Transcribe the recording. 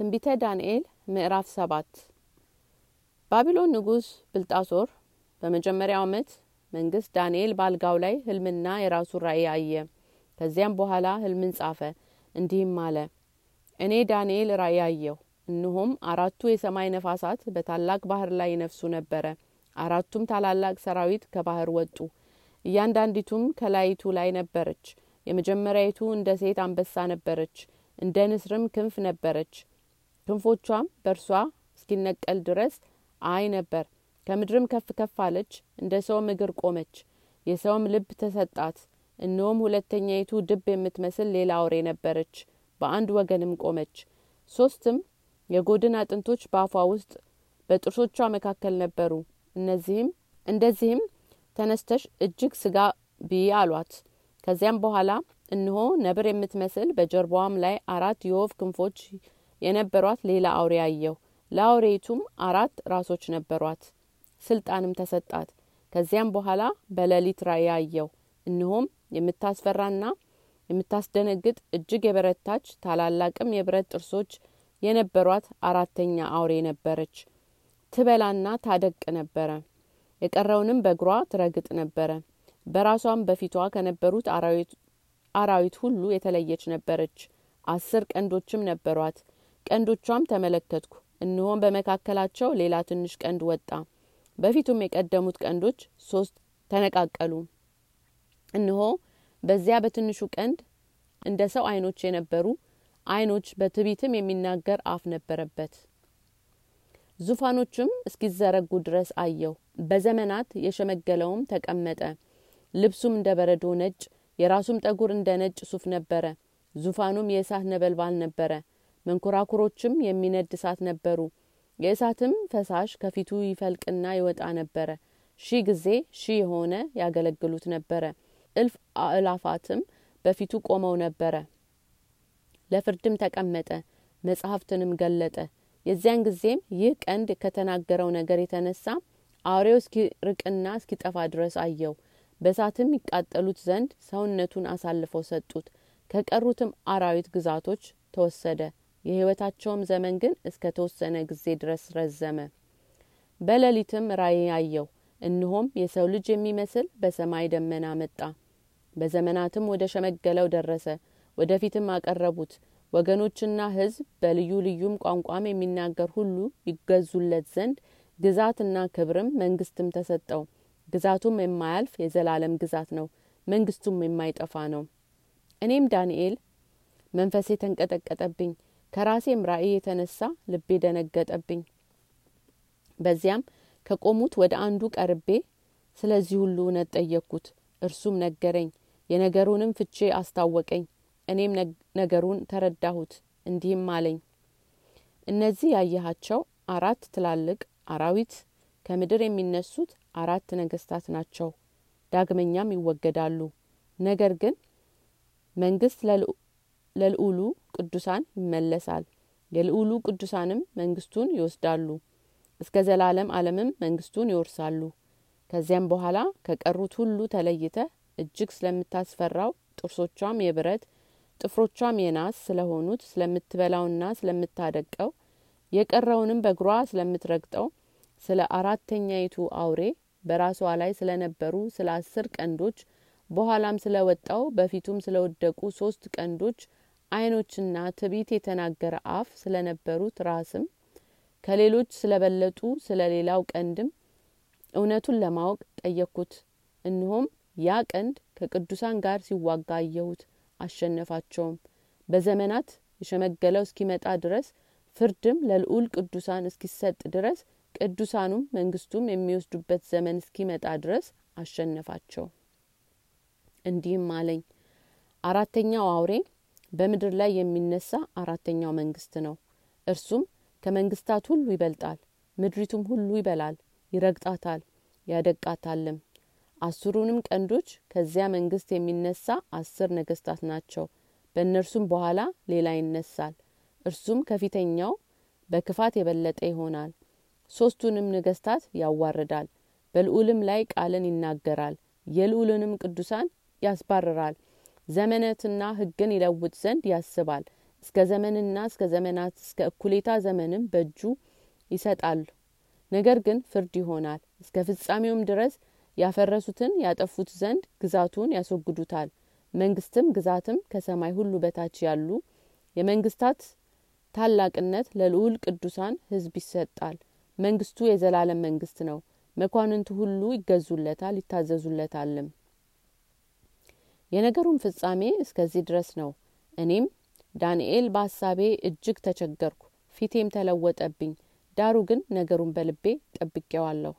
ትንቢተ ዳንኤል ምዕራፍ ሰባት ባቢሎን ንጉሥ ብልጣሶር በመጀመሪያው ዓመት መንግስት ዳንኤል በአልጋው ላይ ህልምና የራሱ ራእይ አየ። ከዚያም በኋላ ህልምን ጻፈ፣ እንዲህም አለ። እኔ ዳንኤል ራእይ አየሁ። እነሆም አራቱ የሰማይ ነፋሳት በታላቅ ባህር ላይ ይነፍሱ ነበረ። አራቱም ታላላቅ ሰራዊት ከባህር ወጡ። እያንዳንዲቱም ከላይቱ ላይ ነበረች። የመጀመሪያይቱ እንደ ሴት አንበሳ ነበረች፣ እንደ ንስርም ክንፍ ነበረች። ክንፎቿም በእርሷ እስኪነቀል ድረስ አይ ነበር። ከምድርም ከፍ ከፍ አለች፣ እንደ ሰውም እግር ቆመች። የሰውም ልብ ተሰጣት። እነሆም ሁለተኛይቱ ድብ የምትመስል ሌላ አውሬ ነበረች፣ በአንድ ወገንም ቆመች። ሶስትም የጎድን አጥንቶች በአፏ ውስጥ በጥርሶቿ መካከል ነበሩ። እነዚህም እንደዚህም ተነስተሽ እጅግ ስጋ ብይ አሏት። ከዚያም በኋላ እነሆ ነብር የምትመስል በጀርባዋም ላይ አራት የወፍ ክንፎች የነበሯት ሌላ አውሬ አየሁ። ለአውሬይቱም አራት ራሶች ነበሯት፣ ስልጣንም ተሰጣት። ከዚያም በኋላ በሌሊት ራእይ አየሁ። እነሆም የምታስፈራና የምታስደነግጥ እጅግ የበረታች ታላላቅም የብረት ጥርሶች የነበሯት አራተኛ አውሬ ነበረች። ትበላና ታደቅ ነበረ። የቀረውንም በእግሯ ትረግጥ ነበረ። በራሷም በፊቷ ከነበሩት አራዊት ሁሉ የተለየች ነበረች። አስር ቀንዶችም ነበሯት። ቀንዶቿም ተመለከትኩ፣ እነሆም በመካከላቸው ሌላ ትንሽ ቀንድ ወጣ። በፊቱም የቀደሙት ቀንዶች ሶስት ተነቃቀሉ። እነሆ በዚያ በትንሹ ቀንድ እንደ ሰው አይኖች የነበሩ አይኖች፣ በትቢትም የሚናገር አፍ ነበረበት። ዙፋኖችም እስኪዘረጉ ድረስ አየው። በዘመናት የሸመገለውም ተቀመጠ። ልብሱም እንደ በረዶ ነጭ፣ የራሱም ጠጉር እንደ ነጭ ሱፍ ነበረ። ዙፋኑም የእሳት ነበልባል ነበረ። መንኮራኩሮችም የሚነድ እሳት ነበሩ። የእሳትም ፈሳሽ ከፊቱ ይፈልቅና ይወጣ ነበረ። ሺህ ጊዜ ሺህ የሆነ ያገለግሉት ነበረ። እልፍ አእላፋትም በፊቱ ቆመው ነበረ። ለፍርድም ተቀመጠ፣ መጽሐፍትንም ገለጠ። የዚያን ጊዜም ይህ ቀንድ ከተናገረው ነገር የተነሳ አውሬው እስኪርቅና እስኪጠፋ ድረስ አየው። በእሳትም ይቃጠሉት ዘንድ ሰውነቱን አሳልፈው ሰጡት። ከቀሩትም አራዊት ግዛቶች ተወሰደ። የሕይወታቸውም ዘመን ግን እስከ ተወሰነ ጊዜ ድረስ ረዘመ። በሌሊትም ራእይ አየው። እነሆም የሰው ልጅ የሚመስል በሰማይ ደመና መጣ። በዘመናትም ወደ ሸመገለው ደረሰ። ወደፊትም አቀረቡት። ወገኖችና ሕዝብ በልዩ ልዩም ቋንቋም የሚናገር ሁሉ ይገዙለት ዘንድ ግዛትና ክብርም መንግስትም ተሰጠው። ግዛቱም የማያልፍ የዘላለም ግዛት ነው፣ መንግስቱም የማይጠፋ ነው። እኔም ዳንኤል መንፈሴ ተንቀጠቀጠብኝ፣ ከራሴም ራእይ የተነሳ ልቤ ደነገጠብኝ። በዚያም ከቆሙት ወደ አንዱ ቀርቤ ስለዚህ ሁሉ እውነት ጠየቅኩት። እርሱም ነገረኝ፣ የነገሩንም ፍቼ አስታወቀኝ። እኔም ነገሩን ተረዳሁት። እንዲህም አለኝ፣ እነዚህ ያየሃቸው አራት ትላልቅ አራዊት ከምድር የሚነሱት አራት ነገስታት ናቸው። ዳግመኛም ይወገዳሉ። ነገር ግን መንግስት ለልዑሉ ቅዱሳን ይመለሳል። የልዑሉ ቅዱሳንም መንግስቱን ይወስዳሉ፣ እስከ ዘላለም ዓለምም መንግስቱን ይወርሳሉ። ከዚያም በኋላ ከቀሩት ሁሉ ተለይተ እጅግ ስለምታስፈራው ጥርሶቿም የብረት ጥፍሮቿም የናስ ስለሆኑት ስለምትበላውና ስለምታደቀው የቀረውንም በእግሯ ስለምትረግጠው ስለ አራተኛይቱ አውሬ በራሷ ላይ ስለነበሩ ስለ አስር ቀንዶች በኋላም ስለወጣው በፊቱም ስለወደቁ ሶስት ቀንዶች አይኖችና ትዕቢት የተናገረ አፍ ስለነበሩት ራስም ከሌሎች ስለበለጡ ስለ ሌላው ቀንድም እውነቱን ለማወቅ ጠየቅኩት። እንሆም ያ ቀንድ ከቅዱሳን ጋር ሲዋጋ አየሁት፣ አሸነፋቸውም። በዘመናት የሸመገለው እስኪመጣ ድረስ ፍርድም ለልዑል ቅዱሳን እስኪሰጥ ድረስ ቅዱሳኑም መንግስቱም የሚወስዱበት ዘመን እስኪመጣ ድረስ አሸነፋቸው። እንዲህም አለኝ፣ አራተኛው አውሬ በምድር ላይ የሚነሳ አራተኛው መንግስት ነው። እርሱም ከመንግስታት ሁሉ ይበልጣል። ምድሪቱም ሁሉ ይበላል፣ ይረግጣታል፣ ያደቃታልም። አስሩንም ቀንዶች ከዚያ መንግስት የሚነሳ አስር ነገስታት ናቸው። በእነርሱም በኋላ ሌላ ይነሳል። እርሱም ከፊተኛው በክፋት የበለጠ ይሆናል። ሶስቱንም ነገስታት ያዋርዳል። በልዑልም ላይ ቃልን ይናገራል። የልዑልንም ቅዱሳን ያስባርራል። ዘመነትና ሕግን ይለውጥ ዘንድ ያስባል። እስከ ዘመንና እስከ ዘመናት እስከ እኩሌታ ዘመንም በእጁ ይሰጣል ነገር ግን ፍርድ ይሆናል። እስከ ፍጻሜውም ድረስ ያፈረሱትን ያጠፉት ዘንድ ግዛቱን ያስወግዱታል። መንግስትም ግዛትም ከሰማይ ሁሉ በታች ያሉ የመንግስታት ታላቅነት ለልዑል ቅዱሳን ህዝብ ይሰጣል። መንግስቱ የዘላለም መንግስት ነው። መኳንንቱ ሁሉ ይገዙለታል ይታዘዙለታልም የነገሩን ፍጻሜ እስከዚህ ድረስ ነው። እኔም ዳንኤል በሀሳቤ እጅግ ተቸገርኩ ፊቴም ተለወጠብኝ። ዳሩ ግን ነገሩን በልቤ ጠብቄዋለሁ